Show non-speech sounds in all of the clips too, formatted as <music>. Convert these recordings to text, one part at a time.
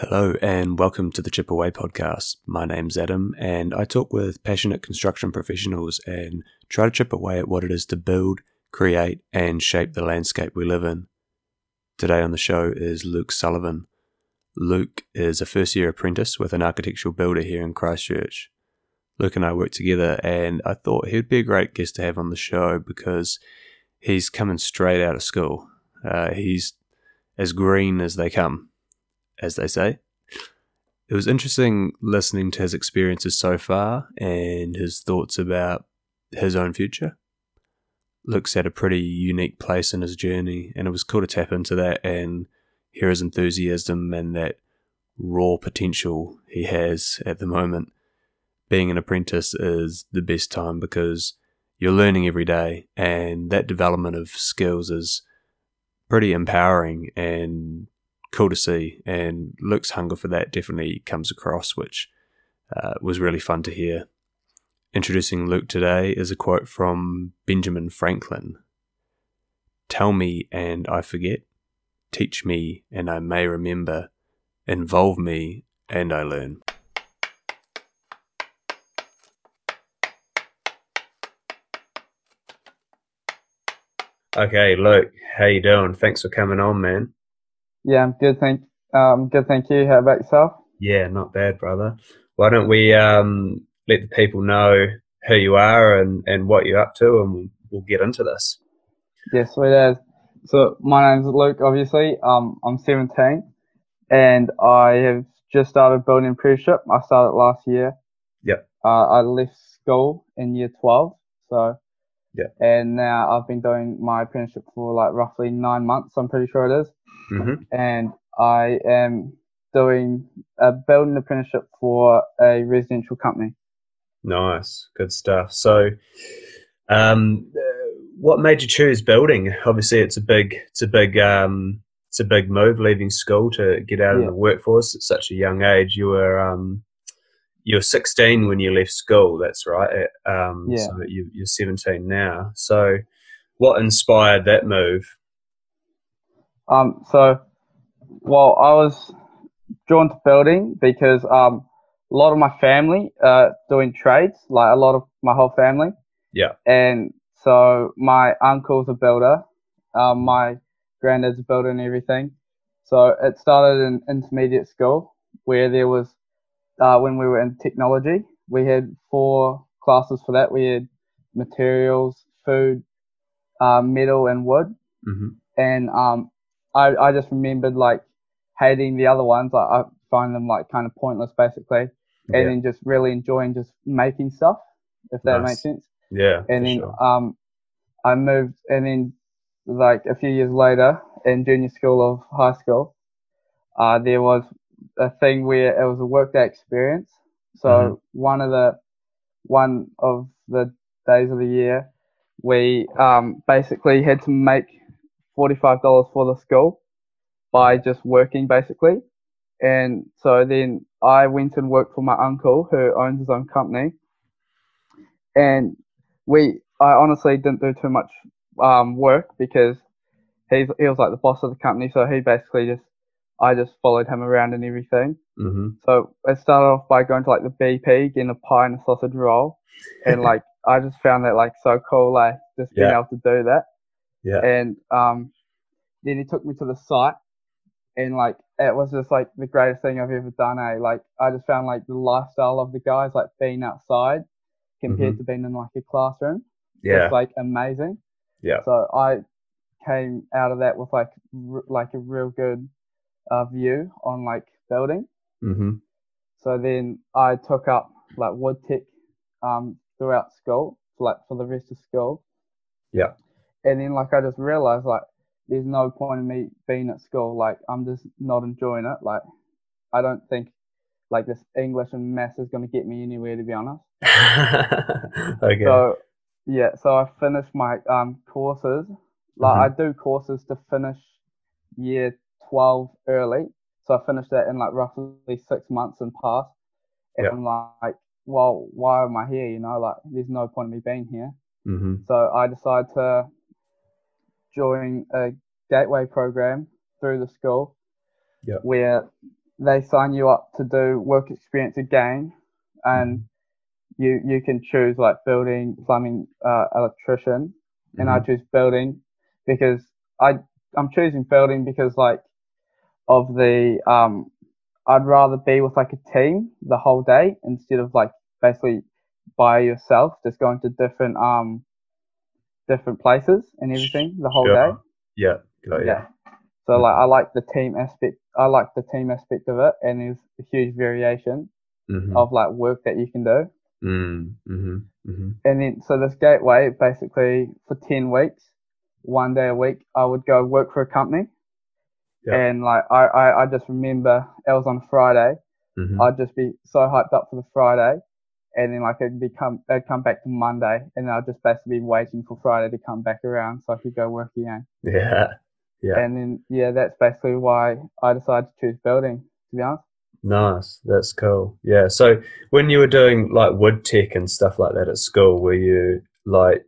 Hello, and welcome to the Chip Away podcast. My name's Adam, and I talk with passionate construction professionals and try to chip away at what it is to build, create, and shape the landscape we live in. Today on the show is Luke Sullivan. Luke is a first year apprentice with an architectural builder here in Christchurch. Luke and I work together, and I thought he'd be a great guest to have on the show because he's coming straight out of school. Uh, he's as green as they come as they say. It was interesting listening to his experiences so far and his thoughts about his own future. Luke's at a pretty unique place in his journey, and it was cool to tap into that and hear his enthusiasm and that raw potential he has at the moment. Being an apprentice is the best time because you're learning every day, and that development of skills is pretty empowering and cool to see. And Luke's hunger for that definitely comes across, which uh, was really fun to hear. Introducing Luke today is a quote from Benjamin Franklin Tell me and I forget, teach me and I may remember, involve me and I learn. Okay, Luke, how you doing? Thanks for coming on, man. Yeah, I'm good. Thank um, good. Thank you. How about yourself? Yeah, not bad, brother. Why don't we um, let the people know who you are and, and what you're up to, and we'll get into this. Yes, sweet as. So my name's Luke. Obviously, um, I'm 17, and I have just started building apprenticeship. I started last year. Yep. Uh, I left school in year 12, so. Yeah. And now I've been doing my apprenticeship for like roughly nine months. I'm pretty sure it is mm-hmm. and I am doing a building apprenticeship for a residential company. Nice, good stuff. So, um, what made you choose building? Obviously, it's a big, it's a big, um, it's a big move leaving school to get out yeah. of the workforce at such a young age. You were, um, you were 16 when you left school. That's right. Um, yeah. So you, you're 17 now. So, what inspired that move? Um, so, well, I was drawn to building because um, a lot of my family uh, doing trades, like a lot of my whole family. Yeah. And so my uncle's a builder, um, my granddad's a builder and everything. So it started in intermediate school where there was, uh, when we were in technology, we had four classes for that. We had materials, food, uh, metal, and wood. Mm-hmm. And um, I, I just remembered like hating the other ones. Like, I find them like kind of pointless basically. And yeah. then just really enjoying just making stuff, if that nice. makes sense. Yeah. And then sure. um, I moved, and then like a few years later in junior school of high school, uh, there was a thing where it was a workday experience. So mm-hmm. one of the one of the days of the year, we um, basically had to make $45 for the school by just working basically. And so then I went and worked for my uncle who owns his own company. And we, I honestly didn't do too much um, work because he's, he was like the boss of the company. So he basically just, I just followed him around and everything. Mm-hmm. So it started off by going to like the BP, getting a pie and a sausage roll. And <laughs> like, I just found that like so cool, like just being yeah. able to do that. Yeah. And um, then he took me to the site, and like it was just like the greatest thing I've ever done. Eh? Like I just found like the lifestyle of the guys, like being outside compared mm-hmm. to being in like a classroom. Yeah. It's like amazing. Yeah. So I came out of that with like r- like a real good uh, view on like building. Mm-hmm. So then I took up like wood tech um, throughout school, like for the rest of school. Yeah and then like I just realized like there's no point in me being at school. Like I'm just not enjoying it. Like I don't think like this English and maths is going to get me anywhere to be honest. <laughs> okay. So yeah, so I finished my um courses. Like mm-hmm. I do courses to finish year twelve early. So I finished that in like roughly six months and past. And yep. I'm like, well, why am I here? You know, like there's no point in me being here. Mm-hmm. So I decided to join a gateway program through the school yep. where they sign you up to do work experience again, and you you can choose like building, plumbing, uh, electrician, and I Mhm. choose building because I I'm choosing building because like of the um I'd rather be with like a team the whole day instead of like basically by yourself, just going to different um different places and everything the whole Sure. day. Yeah, you. Yeah. So like I like the team aspect. I like the team aspect of it, and there's a huge variation Mhm. of like work that you can do. Mm, mhm, mhm. And then so this gateway basically for ten weeks, one day a week, I would go work for a company. Yeah. And like I, I, I just remember it was on Friday. Mhm. I'd just be so hyped up for the Friday, and then like it'd become it'd come back to Monday, and I'd just basically be waiting for Friday to come back around so I could go work again. Yeah, yeah. And then yeah, that's basically why I decided to choose building. To be honest. Nice. That's cool. Yeah. So when you were doing like wood tech and stuff like that at school, were you like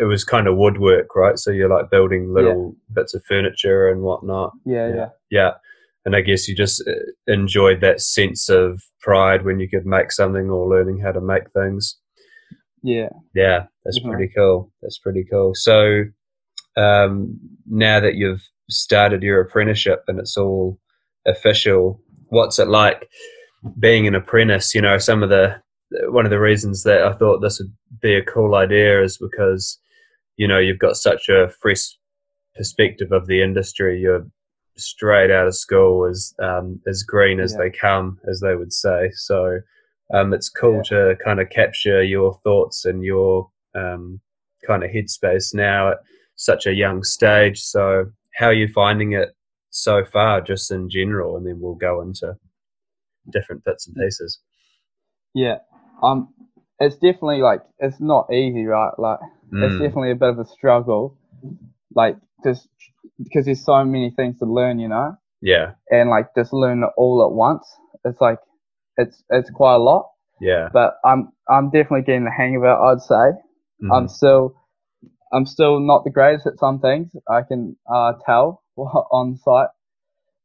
it was kind of woodwork, right? So you're like building little bits of furniture and whatnot. Yeah, Yeah. yeah, Yeah. And I guess you just uh, enjoyed that sense of pride when you could make something or learning how to make things. yeah, Yeah, that's Mhm. pretty cool. That's pretty cool. So um, now that you've started your apprenticeship and it's all official, what's it like being an apprentice? You know, some of the one of the reasons that I thought this would be a cool idea is because you know you've got such a fresh perspective of the industry. You're straight out of school as um, as green as Yeah. they come, as they would say. So um, it's cool Yeah. to kind of capture your thoughts and your um, kind of headspace now at such a young stage. So how are you finding it so far, just in general, and then we'll go into different bits and pieces. yeah. Um, it's definitely like it's not easy, right? Like it's Mm, definitely a bit of a struggle, like just because there's so many things to learn, you know, yeah, and like just learn it all at once. It's like it's it's quite a lot, yeah. but I'm I'm definitely getting the hang of it. I'd say mhm, I'm still I'm still not the greatest at some things. I can uh, tell <laughs> on site,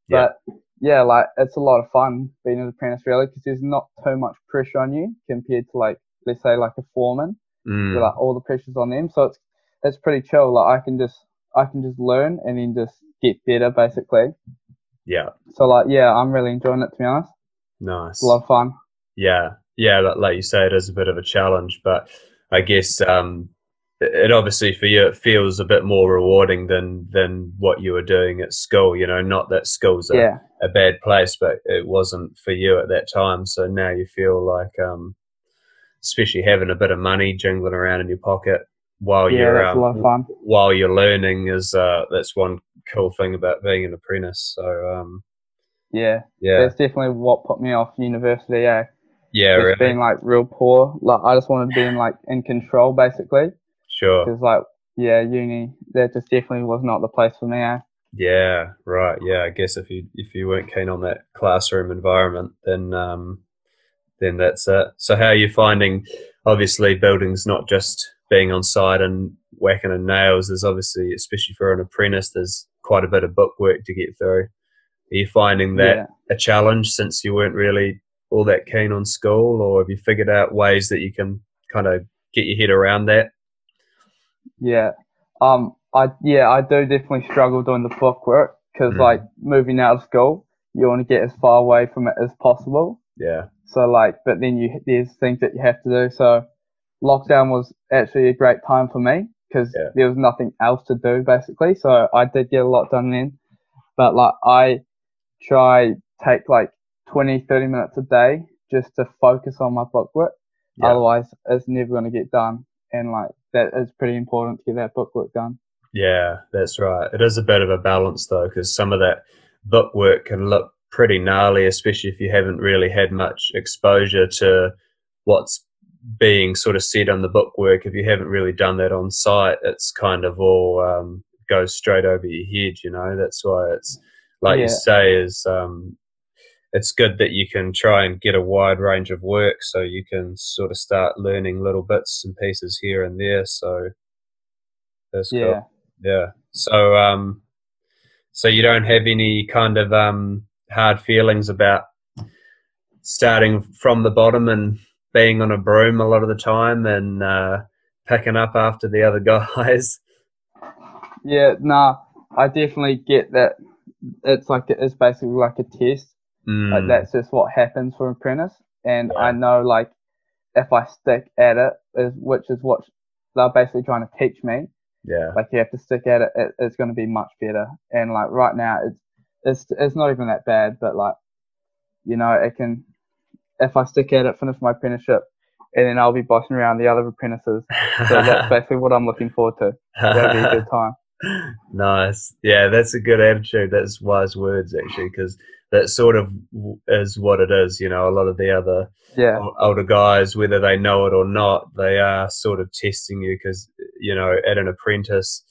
Yeah. but yeah, like it's a lot of fun being an apprentice really because there's not too much pressure on you compared to like let's say like a foreman mm, where like all the pressure's on them. So it's it's pretty chill. Like I can just I can just learn and then just get better basically. yeah, So like yeah, I'm really enjoying it to be honest. nice. It's a lot of fun. Yeah, yeah. Like, you say, it is a bit of a challenge, but I guess um, it, it obviously for you it feels a bit more rewarding than than what you were doing at school. You know, not that school's a, Yeah, a bad place, but it wasn't for you at that time. So now you feel like, um, especially having a bit of money jingling around in your pocket while yeah, you're that's a lot of um, fun. while you're learning is uh, that's one cool thing about being an apprentice. So um, Yeah, yeah, that's definitely what put me off university. Yeah, yeah, just really, being like real poor. Like I just wanted to be in like in control basically. sure. Because like yeah, uni that just definitely was not the place for me. Eh? Yeah, right. Yeah, I guess if you if you weren't keen on that classroom environment, then um, then that's it. So how are you finding? Obviously, buildings not just being on site and whacking in nails. There's obviously, especially for an apprentice, there's quite a bit of book work to get through. Are you finding that Yeah. a challenge since you weren't really all that keen on school, or have you figured out ways that you can kind of get your head around that? Yeah. Um. I yeah. I do definitely struggle doing the book work because Mm. like moving out of school, you want to get as far away from it as possible. Yeah, So like, but then you there's things that you have to do. So lockdown was actually a great time for me because Yeah. there was nothing else to do basically. So I did get a lot done then. But like I try take like 20, 30 minutes a day just to focus on my book work. Yeah. Otherwise, it's never going to get done. And like that is pretty important to get that book work done. Yeah, that's right. It is a bit of a balance though, because some of that book work can look pretty gnarly, especially if you haven't really had much exposure to what's being sort of said on the book work. If you haven't really done that on site, it's kind of all um, goes straight over your head. You know, that's why it's like you say is um, it's good that you can try and get a wide range of work, so you can sort of start learning little bits and pieces here and there. So that's cool. Yeah. Yeah. So um so you don't have any kind of um hard feelings about starting from the bottom and being on a broom a lot of the time and uh, picking up after the other <laughs> guys. Yeah, nah, I definitely get that. It's like it's basically like a test. Mm. Like that's just what happens for an apprentice, and Yeah. I know like if I stick at it, is which is what they're basically trying to teach me. Yeah. Like you have to stick at it, it it's going to be much better. And like right now, it's it's it's not even that bad, but like you know, it can if I stick at it, finish my apprenticeship, and then I'll be bossing around the other apprentices. So that's <laughs> basically what I'm looking forward to. That'll be a good time. <laughs> nice. Yeah, that's a good attitude. That's wise words, actually, because that sort of is what it is. You know, a lot of the other Yeah, older guys, whether they know it or not, they are sort of testing you because, you know, at an apprentice,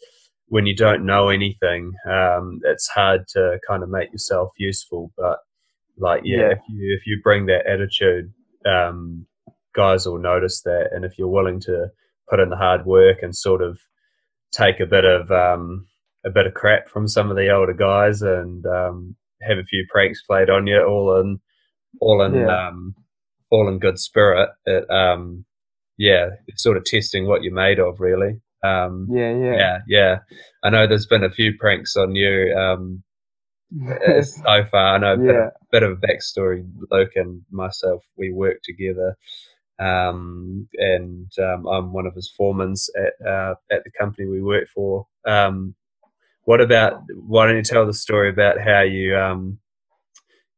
when you don't know anything, um, it's hard to kind of make yourself useful. But like, yeah, Yeah. if you if you bring that attitude, um, guys will notice that, and if you're willing to put in the hard work and sort of take a bit of um, a bit of crap from some of the older guys and um, have a few pranks played on you, all in all in Yeah. um, all in good spirit. It, um, yeah, it's sort of testing what you're made of, really. Um, yeah, yeah. yeah, yeah. I know there's been a few pranks on you um, <laughs> so far. I know a bit, yeah, of, bit of a backstory. Luke and myself, we work together, um, and um, I'm one of his foremans at uh, at the company we work for. Um, what about? Why don't you tell the story about how you um,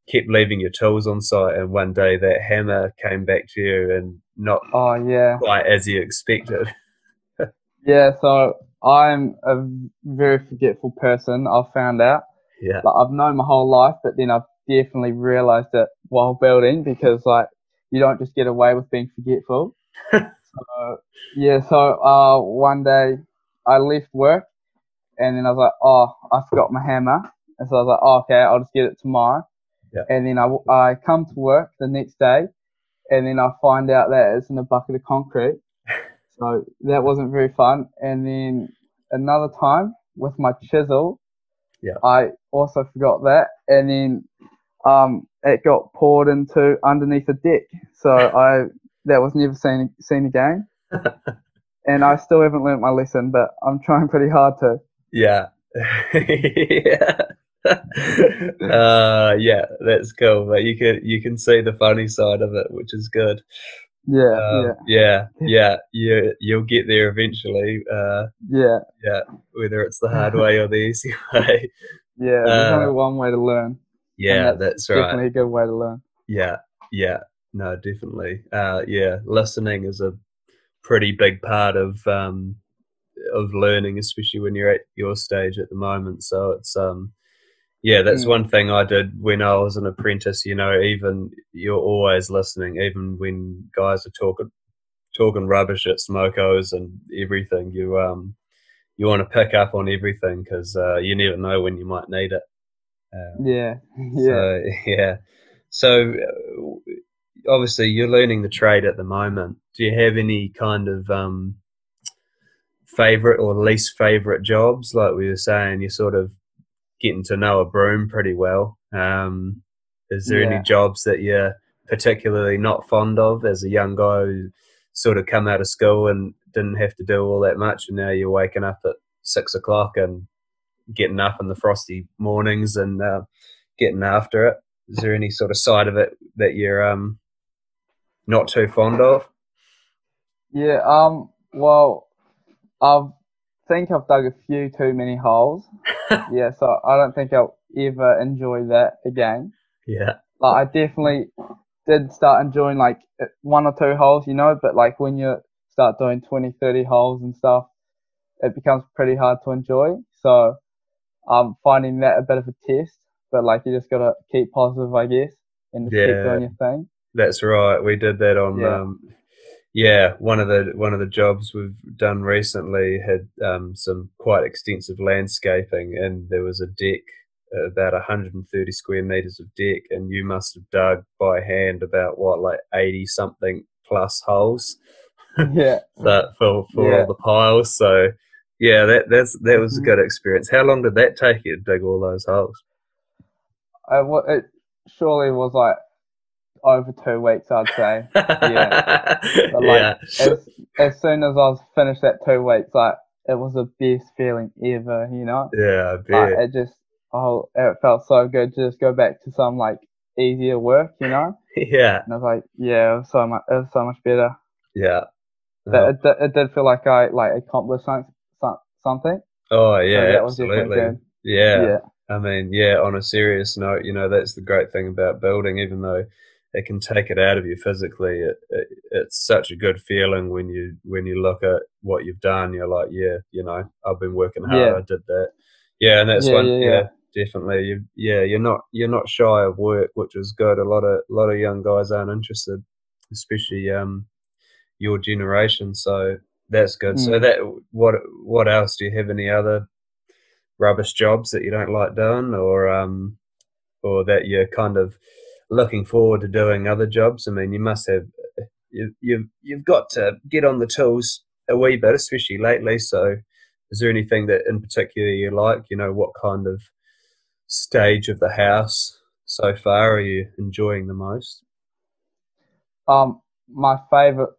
kept leaving your tools on site, and one day that hammer came back to you, and not oh yeah, quite as you expected. Yeah. So I'm a very forgetful person. I've found out. Yeah, Like I've known my whole life, but then I've definitely realised it while building because like you don't just get away with being forgetful. <laughs> so yeah, so uh one day I left work and then I was like, oh, I forgot my hammer, and so I was like, oh, okay, I'll just get it tomorrow. Yeah. And then I, I come to work the next day, and then I find out that it's in a bucket of concrete. So that wasn't very fun. And then another time with my chisel, Yeah. I also forgot that, and then um, it got poured into underneath the deck. So <laughs> I that was never seen seen again. <laughs> and I still haven't learnt my lesson, but I'm trying pretty hard to. Yeah. <laughs> yeah. uh, yeah, that's cool. But you can you can see the funny side of it, which is good. Yeah, Um, yeah, <laughs> yeah. You you'll get there eventually. Uh, yeah, yeah, whether it's the hard way or the easy <laughs> way. yeah, yeah. There's Uh, only one way to learn. Yeah, that's right. Definitely a good way to learn. Yeah, yeah. No, definitely. Uh, yeah, listening is a pretty big part of um, of learning, especially when you're at your stage at the moment. So it's um, yeah, that's Mm. one thing I did when I was an apprentice. You know, even you're always listening, even when guys are talking talking rubbish at smokos and everything. You um, you want to pick up on everything because uh, you never know when you might need it. Um, Yeah, <laughs> yeah. so <laughs> yeah. So uh, obviously you're learning the trade at the moment. Do you have any kind of um, favorite or least favorite jobs? Like we were saying, you're sort of getting to know a broom pretty well. Um, is there any jobs that you're particularly not fond of as a young guy who sort of come out of school and didn't have to do all that much, and now you're waking up at six o'clock and getting up in the frosty mornings and uh, getting after it. Is there any sort of side of it that you're um, not too fond of? Yeah, um, well, I think I've dug a few too many holes. <laughs> yeah, so I don't think I'll ever enjoy that again. Yeah, Like, I definitely did start enjoying like one or two holes, you know, but like when you start doing 20, 30 holes and stuff, it becomes pretty hard to enjoy. So I'm finding that a bit of a test, but like you just gotta keep positive, I guess, and just keep Yeah. doing your thing. that's right. We did that on. Yeah. Um, yeah, one of the one of the jobs we've done recently had um, some quite extensive landscaping, and there was a deck, about 130 square meters of deck, and you must have dug by hand about what, like 80 something plus holes. <laughs> yeah. <laughs> that for for Yeah. all the piles. So yeah, that that's that was a Mhm. good experience. How long did that take you to dig all those holes? I, it surely was like over two weeks, I'd say. <laughs> yeah. But like as as soon as I was finished that two weeks, like it was the best feeling ever, you know. yeah, I Like it just oh it felt so good to just go back to some like easier work, you know. <laughs> yeah, And I was like, yeah, it was so much it was so much better. yeah. But uh-huh. it, di- it did feel like I like accomplished something. something. Oh yeah, that was definitely absolutely. Yeah. Yeah. I mean, yeah, on a serious note, you know, that's the great thing about building, even though it can take it out of you physically, it, it, it's such a good feeling when you when you look at what you've done, you're like, yeah, you know, I've been working hard, Yeah. I did that. Yeah, and that's Yeah, one yeah, yeah, definitely. You yeah, you're not you're not shy of work, which is good. A lot of a lot of young guys aren't interested, especially um your generation. So that's good. So Mm. that what what else do you have any other rubbish jobs that you don't like doing, or um, or that you're kind of looking forward to doing other jobs? I mean, you must have you you've you've got to get on the tools a wee bit, especially lately. So, is there anything that in particular you like? You know, what kind of stage of the house so far are you enjoying the most? Um, my favorite,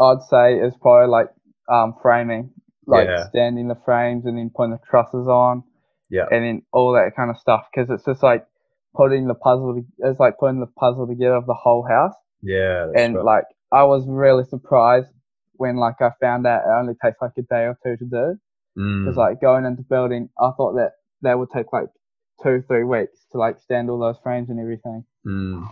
I'd say, is probably like um framing, like Yeah. standing the frames and then putting the trusses on, Yeah. and then all that kind of stuff. Because it's just like putting the puzzle. It's like putting the puzzle together of the whole house. Yeah, and right. like I was really surprised when like I found out it only takes like a day or two to do. Mm, Because like going into building, I thought that that would take like two, three weeks to like stand all those frames and everything. mm.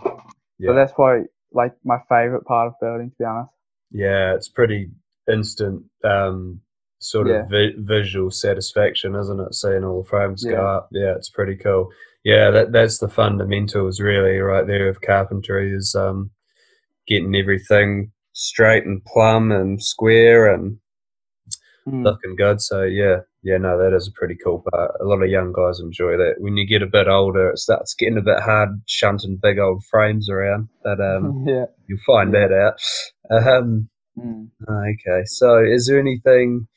Yeah. So that's why like my favorite part of building, to be honest. Yeah, it's pretty instant um, sort Yeah. of vi- visual satisfaction, isn't it? Seeing all the frames go up. Yeah, it's pretty cool. Yeah, that that's the fundamentals really right there of carpentry is um, getting everything straight and plumb and square and Mm. looking good. So yeah, yeah, no, that is a pretty cool part. A lot of young guys enjoy that. When you get a bit older, it starts getting a bit hard shunting big old frames around. But um, <laughs> yeah. you'll find that out. Um, Mm. Okay, so is there anything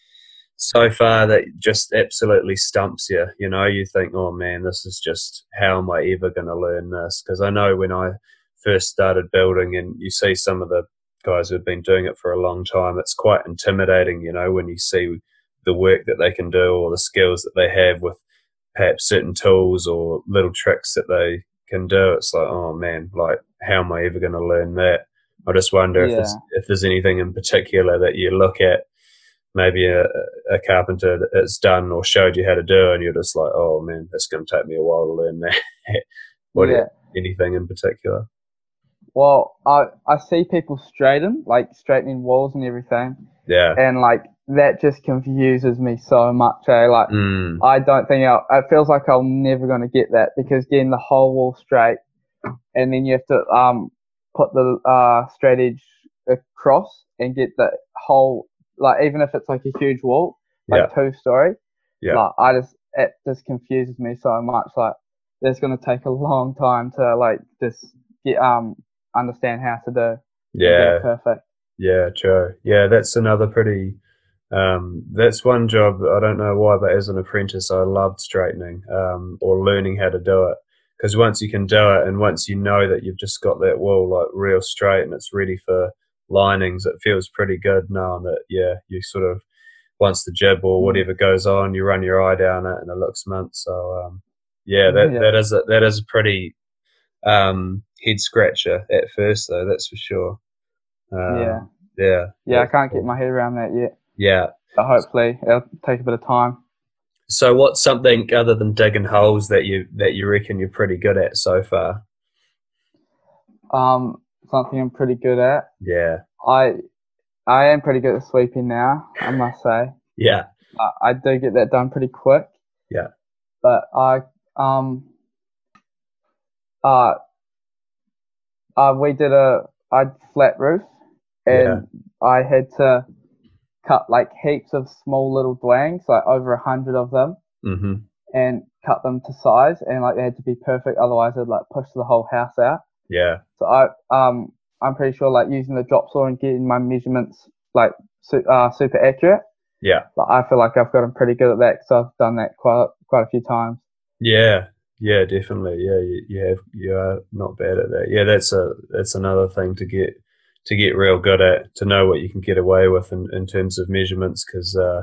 so far that just absolutely stumps you? You know, you think, oh man, this is just how am I ever going to learn this? Because I know when I first started building, and you see some of the guys who've been doing it for a long time, it's quite intimidating. You know, when you see the work that they can do or the skills that they have with perhaps certain tools or little tricks that they can do, it's like, oh man, like how am I ever going to learn that? I just wonder if there's, if there's anything in particular that you look at, maybe a, a carpenter that's done or showed you how to do, and you're just like, oh man, that's going to take me a while to learn that. <laughs> what yeah. anything in particular? Well, I I see people straighten, like straightening walls and everything, Yeah. and like that just confuses me so much. Eh? Like Mm, I don't think I'll, it feels like I'm never going to get that because getting the whole wall straight, and then you have to um put the uh straight edge across and get the whole like even if it's like a huge wall, like two story, Yeah. like I just it just confuses me so much. Like it's going to take a long time to like just get um understand how to do yeah. perfect. Yeah, true. Yeah, that's another pretty. Um, that's one job. I don't know why, but as an apprentice, I loved straightening um, or learning how to do it. Because once you can do it, and once you know that you've just got that wall like real straight and it's ready for linings, it feels pretty good knowing that yeah, you sort of once the jib or Mm. whatever goes on, you run your eye down it and it looks mint. So um, yeah, that Yeah. that is a, that is a pretty um, head scratcher at first, though. That's for sure. Um, Yeah. yeah. Yeah, I can't cool. get my head around that yet, Yeah. but hopefully it'll take a bit of time. So, what's something other than digging holes that you that you reckon you're pretty good at so far? Um, something I'm pretty good at. Yeah. I I am pretty good at sweeping now, I must say. Yeah. I, I do get that done pretty quick. Yeah. But I um uh uh we did a I flat roof and I had to cut like heaps of small little dwangs, like over a hundred of them, Mm-hmm. and cut them to size and like they had to be perfect, otherwise it'd like push the whole house out. Yeah. So I um I'm pretty sure like using the drop saw and getting my measurements like su- uh, super accurate. Yeah. Like I feel like I've gotten pretty good at that because I've done that quite quite a few times. Yeah. yeah, definitely. Yeah, you, you have you are not bad at that. Yeah, that's a that's another thing to get to get real good at to know what you can get away with in, in terms of measurements because uh,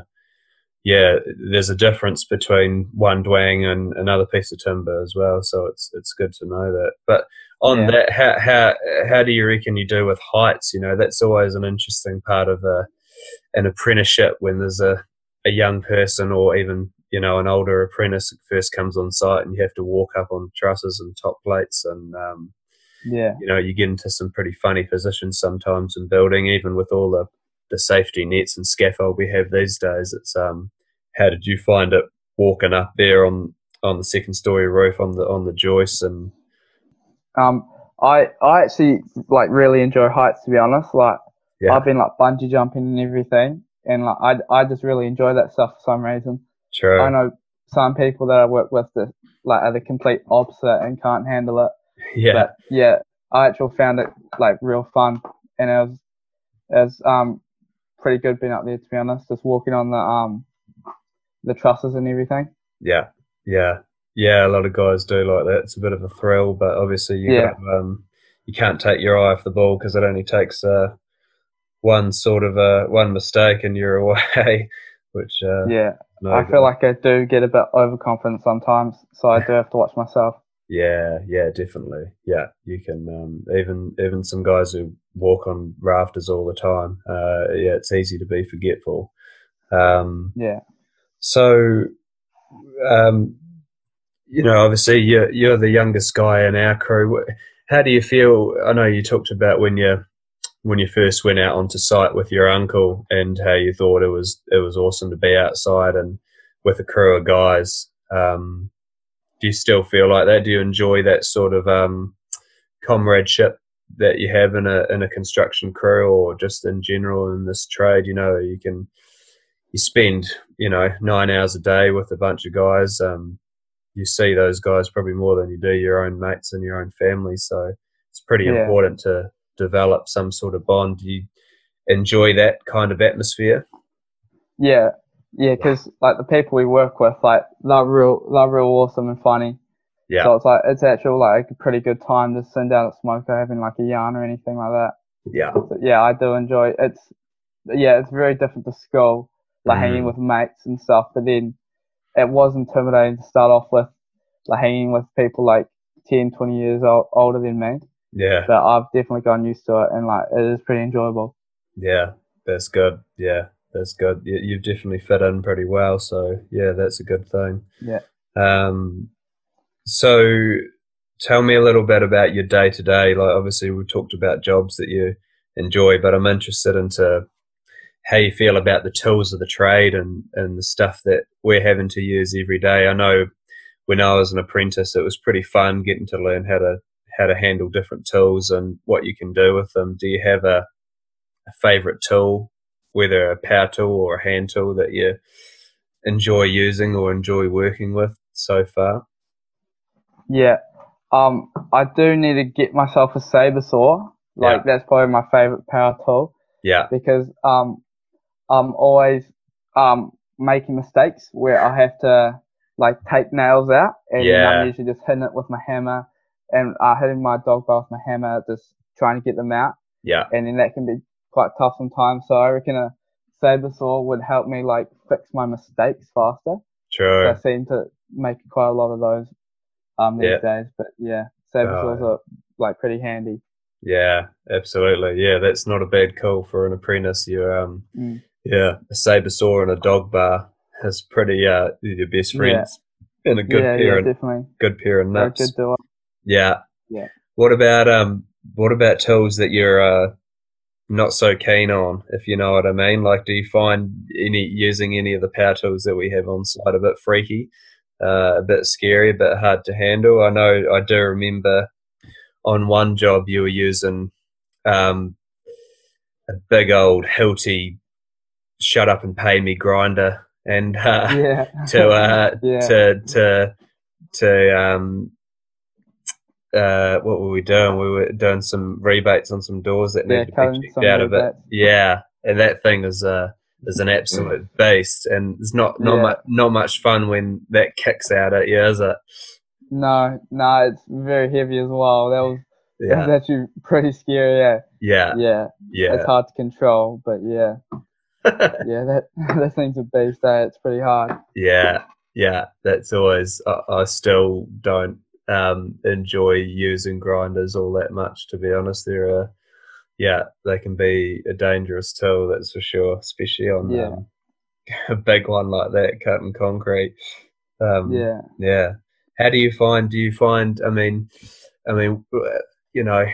yeah, there's a difference between one dwang and another piece of timber as well. So it's it's good to know that. But on yeah. that, how how how do you reckon you do with heights? You know, that's always an interesting part of a an apprenticeship when there's a a young person or even you know an older apprentice first comes on site and you have to walk up on trusses and top plates and um, yeah you know you get into some pretty funny positions sometimes in building even with all the the safety nets and scaffold we have these days it's um how did you find it walking up there on on the second story roof on the on the joists and um i i actually like really enjoy heights to be honest like yeah. i've been like bungee jumping and everything and like I, I just really enjoy that stuff for some reason. Sure. I know some people that I work with that like are the complete opposite and can't handle it. <laughs> Yeah. But yeah, I actually found it like real fun, and it was it was um pretty good being up there to be honest, just walking on the um the trusses and everything. Yeah, yeah, yeah. A lot of guys do like that. It's a bit of a thrill, but obviously you yeah. got, um you can't take your eye off the ball because it only takes uh one sort of a one mistake and you're <laughs> away. Which uh, yeah, no I feel like I do get a bit overconfident sometimes, so I do have to watch myself. Yeah, yeah, definitely. Yeah, you can um, even even some guys who walk on rafters all the time. Uh, yeah, it's easy to be forgetful. Um, yeah. So, um, you know, obviously you're you're the youngest guy in our crew. How do you feel? I know you talked about when you're when you first went out onto site with your uncle and how you thought it was it was awesome to be outside and with a crew of guys. Um, do you still feel like that? Do you enjoy that sort of um, comradeship that you have in a in a construction crew or just in general in this trade? You know, you can you spend you know nine hours a day with a bunch of guys. Um, you see those guys probably more than you do your own mates and your own family. So it's pretty yeah. important to develop some sort of bond. Do you enjoy that kind of atmosphere? Yeah, yeah, because like the people we work with, like they're real, they're real awesome and funny. Yeah. So it's like it's actually like a pretty good time to sit down at smoko having like a yarn or anything like that. Yeah. So, yeah, I do enjoy it. It's yeah, it's very different to school, like mm. hanging with mates and stuff. But then it was intimidating to start off with, like hanging with people like 10, 20 years old, older than me. Yeah. But I've definitely gotten used to it and like it is pretty enjoyable. Yeah, that's good. Yeah, that's good. You, have definitely fit in pretty well. So yeah, that's a good thing. Yeah. Um, so tell me a little bit about your day to day. Like obviously we talked about jobs that you enjoy, but I'm interested into how you feel about the tools of the trade and, and the stuff that we're having to use every day. I know when I was an apprentice, it was pretty fun getting to learn how to how to handle different tools and what you can do with them. Do you have a, a favorite tool, whether a power tool or a hand tool that you enjoy using or enjoy working with so far? Yeah, um, I do need to get myself a saber saw. Like yeah. that's probably my favorite power tool. Yeah. Because um, I'm always um making mistakes where I have to like take nails out, and yeah. I'm usually just hitting it with my hammer and uh, hitting my dog bar with my hammer, just trying to get them out. Yeah. And then that can be quite tough sometimes. So I reckon a saber saw would help me like fix my mistakes faster. Sure. So I seem to make quite a lot of those um these yeah. days. But yeah, saber oh, saws are like pretty handy. Yeah, absolutely. Yeah, that's not a bad call for an apprentice. You um mm. Yeah, a saber saw and a dog bar is pretty uh your best friends. Yeah. And a good yeah, pair yeah, of definitely. good pair of nuts. Yeah. Yeah. What about um what about tools that you're uh not so keen on, if you know what I mean? Like do you find any using any of the power tools that we have on site a bit freaky, uh, a bit scary, a bit hard to handle? I know I do remember on one job you were using um a big old Hilti shut up and pay me grinder and uh, yeah. <laughs> to uh, <laughs> yeah. to to to um uh, what were we doing? We were doing some rebates on some doors that yeah, needed to be checked out of it. Yeah, and that thing is uh is an absolute beast, and it's not not much not much fun when that kicks out at you, is it? No, no, it's very heavy as well. That was yeah. that was actually <laughs> pretty scary. Yeah. Yeah. Yeah. Yeah. It's hard to control, but yeah. Yeah, that <laughs> that thing's a beast. Eh? It's pretty hard. Yeah, yeah. That's always. I, I still don't um, enjoy using grinders all that much. To be honest, they're a, yeah, they can be a dangerous tool. That's for sure, especially on Yeah. um, <laughs> a big one like that, cutting concrete. Um, Yeah. yeah. How do you find? Do you find? I mean, I mean, you know,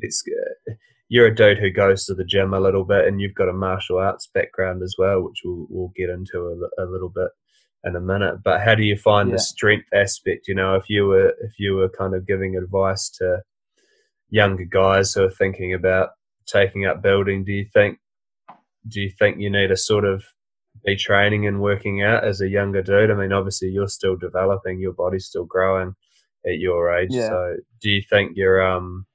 it's uh, you're a dude who goes to the gym a little bit, and you've got a martial arts background as well, which we'll we'll get into a, a little bit in a minute. But how do you find Yeah. the strength aspect? You know, if you were if you were kind of giving advice to younger guys who are thinking about taking up building, do you think do you think you need to sort of be training and working out as a younger dude? I mean, obviously you're still developing, your body's still growing at your age. Yeah. So do you think you're um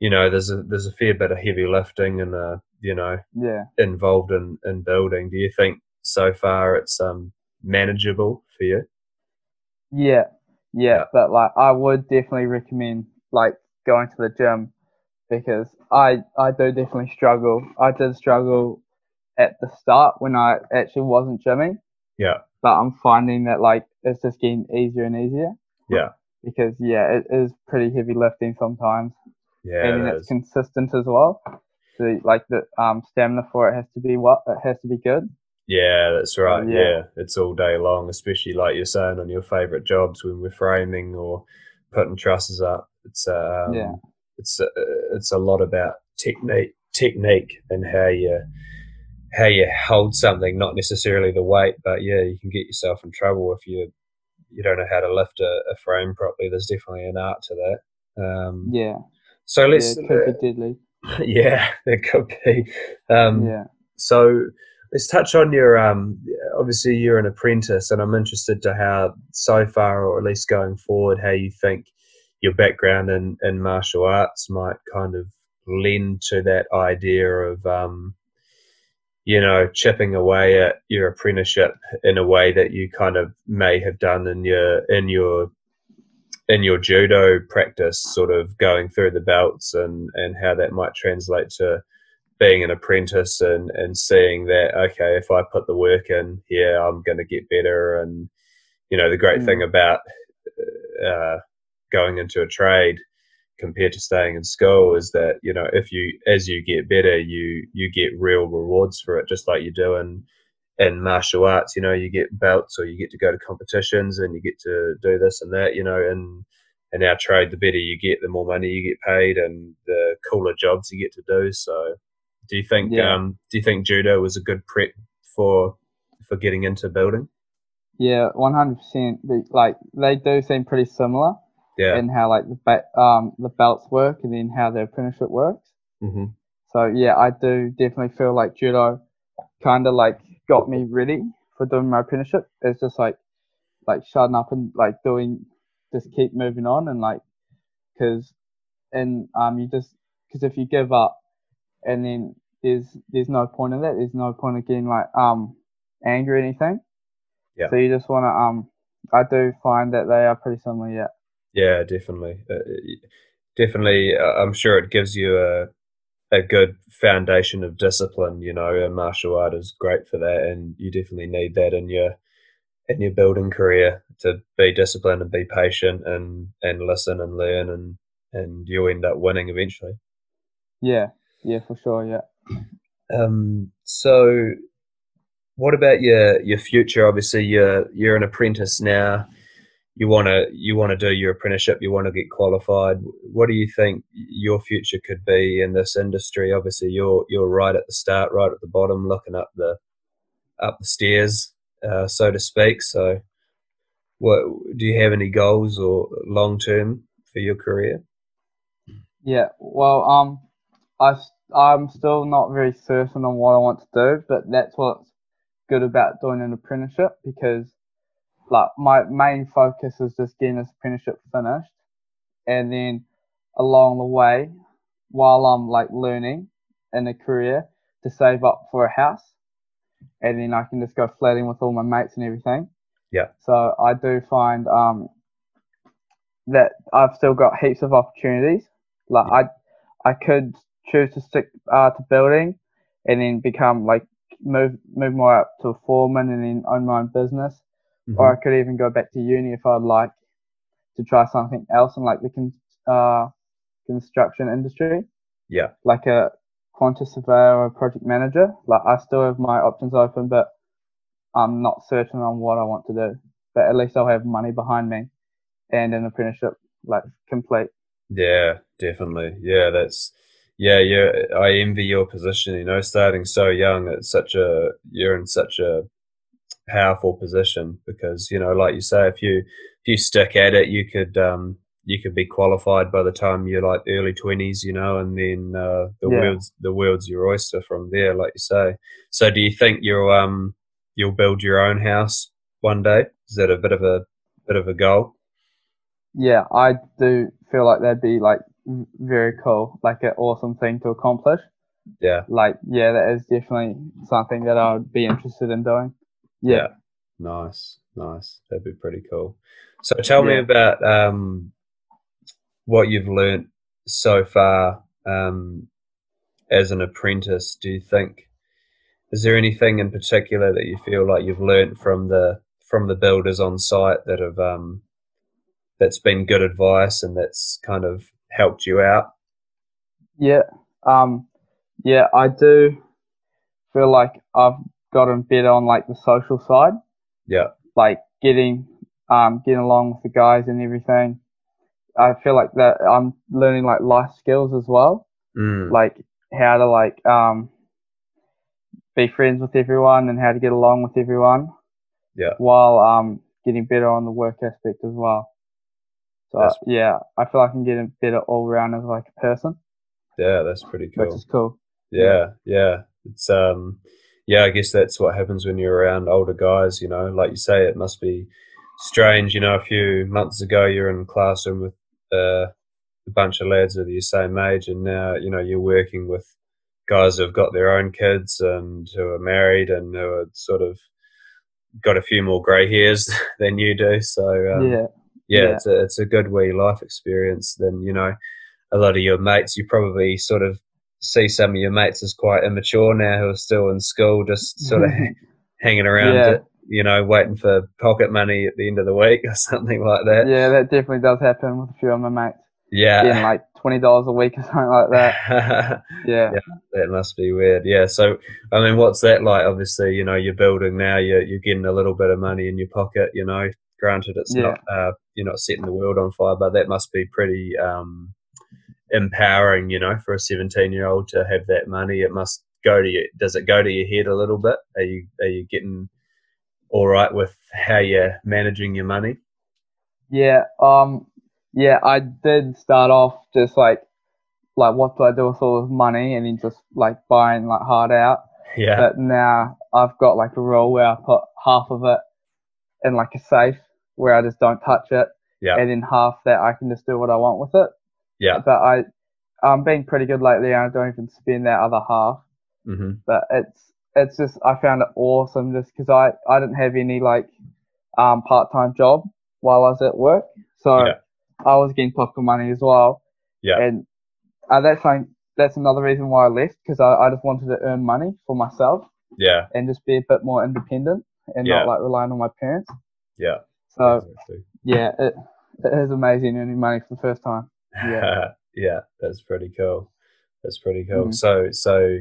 you know, there's a there's a fair bit of heavy lifting and uh, you know, Yeah. involved in, in building. Do you think so far it's um manageable for you? Yeah, yeah, Yeah. but like I would definitely recommend like going to the gym because I I do definitely struggle. I did struggle at the start when I actually wasn't gymming, Yeah. but I'm finding that like it's just getting easier and easier Yeah. because yeah, it is pretty heavy lifting sometimes, Yeah. and it's is. consistent as well. So like the um stamina for it has to be what it has to be good. Yeah, that's right. yeah. yeah. it's all day long, especially like you're saying on your favorite jobs when we're framing or putting trusses up. It's um, Yeah. it's uh, it's a lot about technique, technique, and how you how you hold something, not necessarily the weight, but yeah, you can get yourself in trouble if you you don't know how to lift a, a frame properly. There's definitely an art to that. Um, Yeah, So let's it could be deadly. <laughs> yeah, it could be. Um, Yeah, so let's touch on your. Um, obviously, you're an apprentice, and I'm interested to how so far, or at least going forward, how you think your background in, in martial arts might kind of lend to that idea of, um, you know, chipping away at your apprenticeship in a way that you kind of may have done in your in your in your judo practice, sort of going through the belts and and how that might translate to being an apprentice and and seeing that okay if i put the work in here i'm going to get better and you know the great Mm. thing about uh, going into a trade compared to staying in school is that you know if you as you get better you you get real rewards for it just like you do in in martial arts you know you get belts or you get to go to competitions and you get to do this and that you know and in our trade the better you get the more money you get paid and the cooler jobs you get to do so do you think Yeah. um do you think judo was a good prep for for getting into building yeah, one hundred percent. Like they do seem pretty similar. yeah and how like the ba- um the belts work and then how the apprenticeship works. Mm-hmm. So yeah, I do definitely feel like judo kind of like got me ready for doing my apprenticeship. It's just like like shutting up and like doing just keep moving on and like because and um you just because if you give up and then there's there's no point in that. There's no point of getting like um angry or anything. Yeah. So you just want to um I do find that they are pretty similar. Yeah. Yeah, definitely, uh, definitely. Uh, I'm sure it gives you a a good foundation of discipline. You know, and martial art is great for that, and you definitely need that in your in your building career to be disciplined and be patient and and listen and learn and and you'll end up winning eventually. Yeah. Yeah, for sure. Yeah. Um, so, what about your your future? Obviously, you're you're an apprentice now. You want to you want to do your apprenticeship. You want to get qualified. What do you think your future could be in this industry? Obviously, you're you're right at the start, right at the bottom, looking up the up the stairs, uh, so to speak. So, what do you have any goals or long term for your career? Yeah, well, um, I I'm still not very certain on what I want to do, but that's what's good about doing an apprenticeship because, like, my main focus is just getting this apprenticeship finished, and then along the way, while I'm like learning in a career, to save up for a house, and then I can just go flatting with all my mates and everything. Yeah. So I do find um that I've still got heaps of opportunities. Like I, I could choose to stick uh, to building, and then become like move move more up to a foreman and then own my own business, Mhm. or I could even go back to uni if I'd like to try something else in like the con- uh, construction industry, yeah, like a quantity surveyor or a project manager. Like I still have my options open, but I'm not certain on what I want to do. But at least I'll have money behind me and an apprenticeship like complete. yeah, definitely. Yeah, that's yeah, yeah. I envy your position. You know, starting so young, it's such a you're in such a powerful position because you know, like you say, if you if you stick at it, you could um you could be qualified by the time you're like early twenties, you know, and then uh, the Yeah. world's the world's your oyster from there, like you say. So, do you think you'll um you'll build your own house one day? Is that a bit of a bit of a goal? Yeah, I do feel like that'd be like very cool, like an awesome thing to accomplish. Yeah, Like, yeah, that is definitely something that I would be interested in doing. Yeah. Nice, nice. That'd be pretty cool. So tell me about um, what you've learnt so far um, as an apprentice. Do you think is there anything in particular that you feel like you've learnt from the from the builders on site that have um, that's been good advice and that's kind of helped you out? Yeah. Um, yeah, I do feel like I've gotten better on like the social side, Yeah, like getting, um, getting along with the guys and everything. I feel like that I'm learning like life skills as well, mm, like how to like, um, be friends with everyone and how to get along with everyone. Yeah. While, um, getting better on the work aspect as well. So That's- yeah, I feel like I'm getting better all around as like a person, yeah, that's pretty cool. which is cool. Yeah, yeah. It's um yeah, I guess that's what happens when you're around older guys, you know. Like you say, it must be strange, you know, a few months ago you're in a classroom with uh, a bunch of lads of your same age and now, you know, you're working with guys who've got their own kids and who are married and who are sort of got a few more grey hairs <laughs> than you do. So um, yeah. yeah, Yeah. it's a it's a good wee life experience. Then you know, a lot of your mates, you probably sort of see some of your mates as quite immature now, who are still in school, just sort of <laughs> hanging around, Yeah. to, you know, waiting for pocket money at the end of the week or <laughs> something like that. Yeah, that definitely does happen with a few of my mates. Yeah, Getting like twenty dollars a week or something like that. <laughs> Yeah. that must be weird. Yeah. So, I mean, what's that like? Obviously, you know, you're building now. You're you're getting a little bit of money in your pocket. You know, granted, it's Yeah. not uh, you're not setting the world on fire, but that must be pretty um, empowering. You know, for a 17 year old to have that money, it must go to you. Does it go to your head a little bit? Are you are you getting all right with how you're managing your money? Yeah. Um. Yeah, I did start off just like, like what do I do with all this money, and then just like buying like hard out. Yeah. But now I've got like a rule where I put half of it in like a safe where I just don't touch it, Yeah. and then half that I can just do what I want with it. Yeah. But I, I'm being pretty good lately. I don't even spend that other half. hmm but it's it's just I found it awesome just because I I didn't have any like um part time job while I was at work, so Yeah. I was getting pocket money as well. Yeah. and uh, that's like that's another reason why I left because I, I just wanted to earn money for myself Yeah. and just be a bit more independent and Yeah. not like relying on my parents. Yeah. So exactly. yeah, it it is amazing earning money for the first time. Yeah. <laughs> yeah, that's pretty cool. That's pretty cool. Mhm. So, so,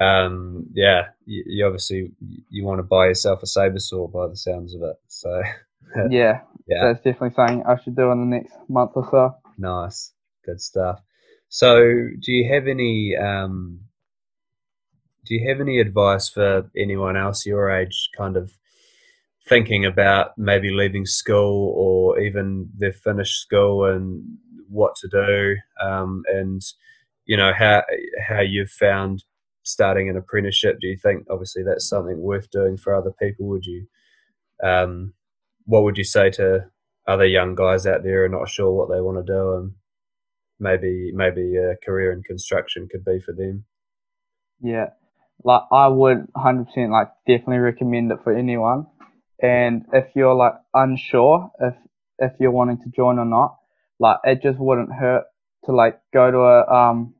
um, yeah, you, you obviously you want to buy yourself a saber saw by the sounds of it. So, <laughs> Yeah, yeah, that's definitely something I should do in the next month or so. nice, good stuff. So, do you have any, um, do you have any advice for anyone else your age, kind of thinking about maybe leaving school or even they've finished school and what to do, um, and you know how how you've found starting an apprenticeship? Do you think obviously that's something worth doing for other people? Would you, um, what would you say to other young guys out there are not sure what they want to do and maybe maybe a career in construction could be for them? Yeah, like I would 100% like definitely recommend it for anyone. And if you're like unsure if if you're wanting to join or not, like it just wouldn't hurt to like go to a um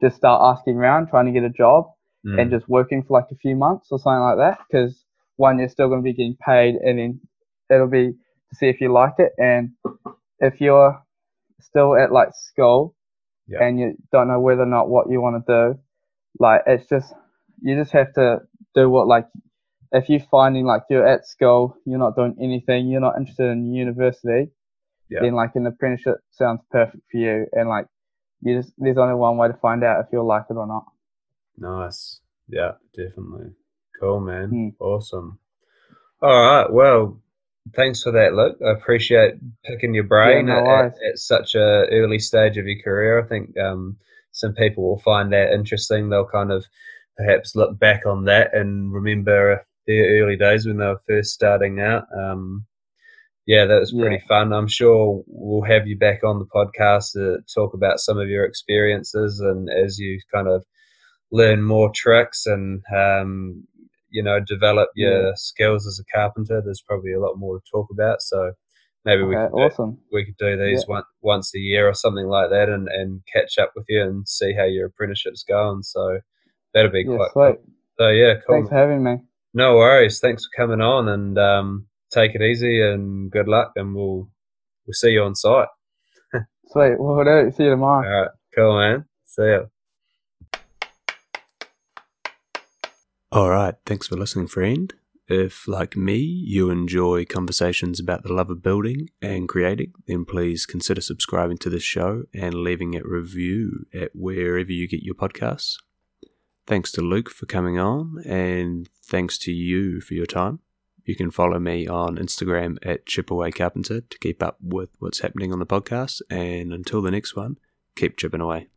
just start asking around trying to get a job Mm. and just working for like a few months or something like that because one you're still going to be getting paid and then it'll be to see if you like it and if you're still at like school and you don't know whether or not what you want to do like it's just you just have to do what like if you're finding like you're at school you're not doing anything you're not interested in university Yeah. then like an apprenticeship sounds perfect for you and like you just there's only one way to find out if you'll like it or not Nice. Yeah, definitely. Cool, man. Mm. Awesome. All right. Well, thanks for that, Luke. I appreciate picking your brain no at, at, at such a early stage of your career. I think um, some people will find that interesting. They'll kind of perhaps look back on that and remember their early days when they were first starting out. Um, yeah, that was pretty fun. I'm sure we'll have you back on the podcast to talk about some of your experiences and as you kind of learn more tricks and um, you know develop your skills as a carpenter. There's probably a lot more to talk about. So maybe we okay could do, we could do these one, once a year or something like that, and, and catch up with you and see how your apprenticeship's going. So that'll be yeah quite sweet cool. So yeah, cool. thanks for having me No worries. Thanks for coming on and um, take it easy and good luck. And we'll we'll see you on site. sweet well do see you tomorrow All right, cool, man. See ya. All right, thanks for listening, friend. If, like me, you enjoy conversations about the love of building and creating, then please consider subscribing to this show and leaving a review at wherever you get your podcasts. Thanks to Luke for coming on, and thanks to you for your time. You can follow me on Instagram at Chipaway Carpenter to keep up with what's happening on the podcast. And until the next one, keep chipping away.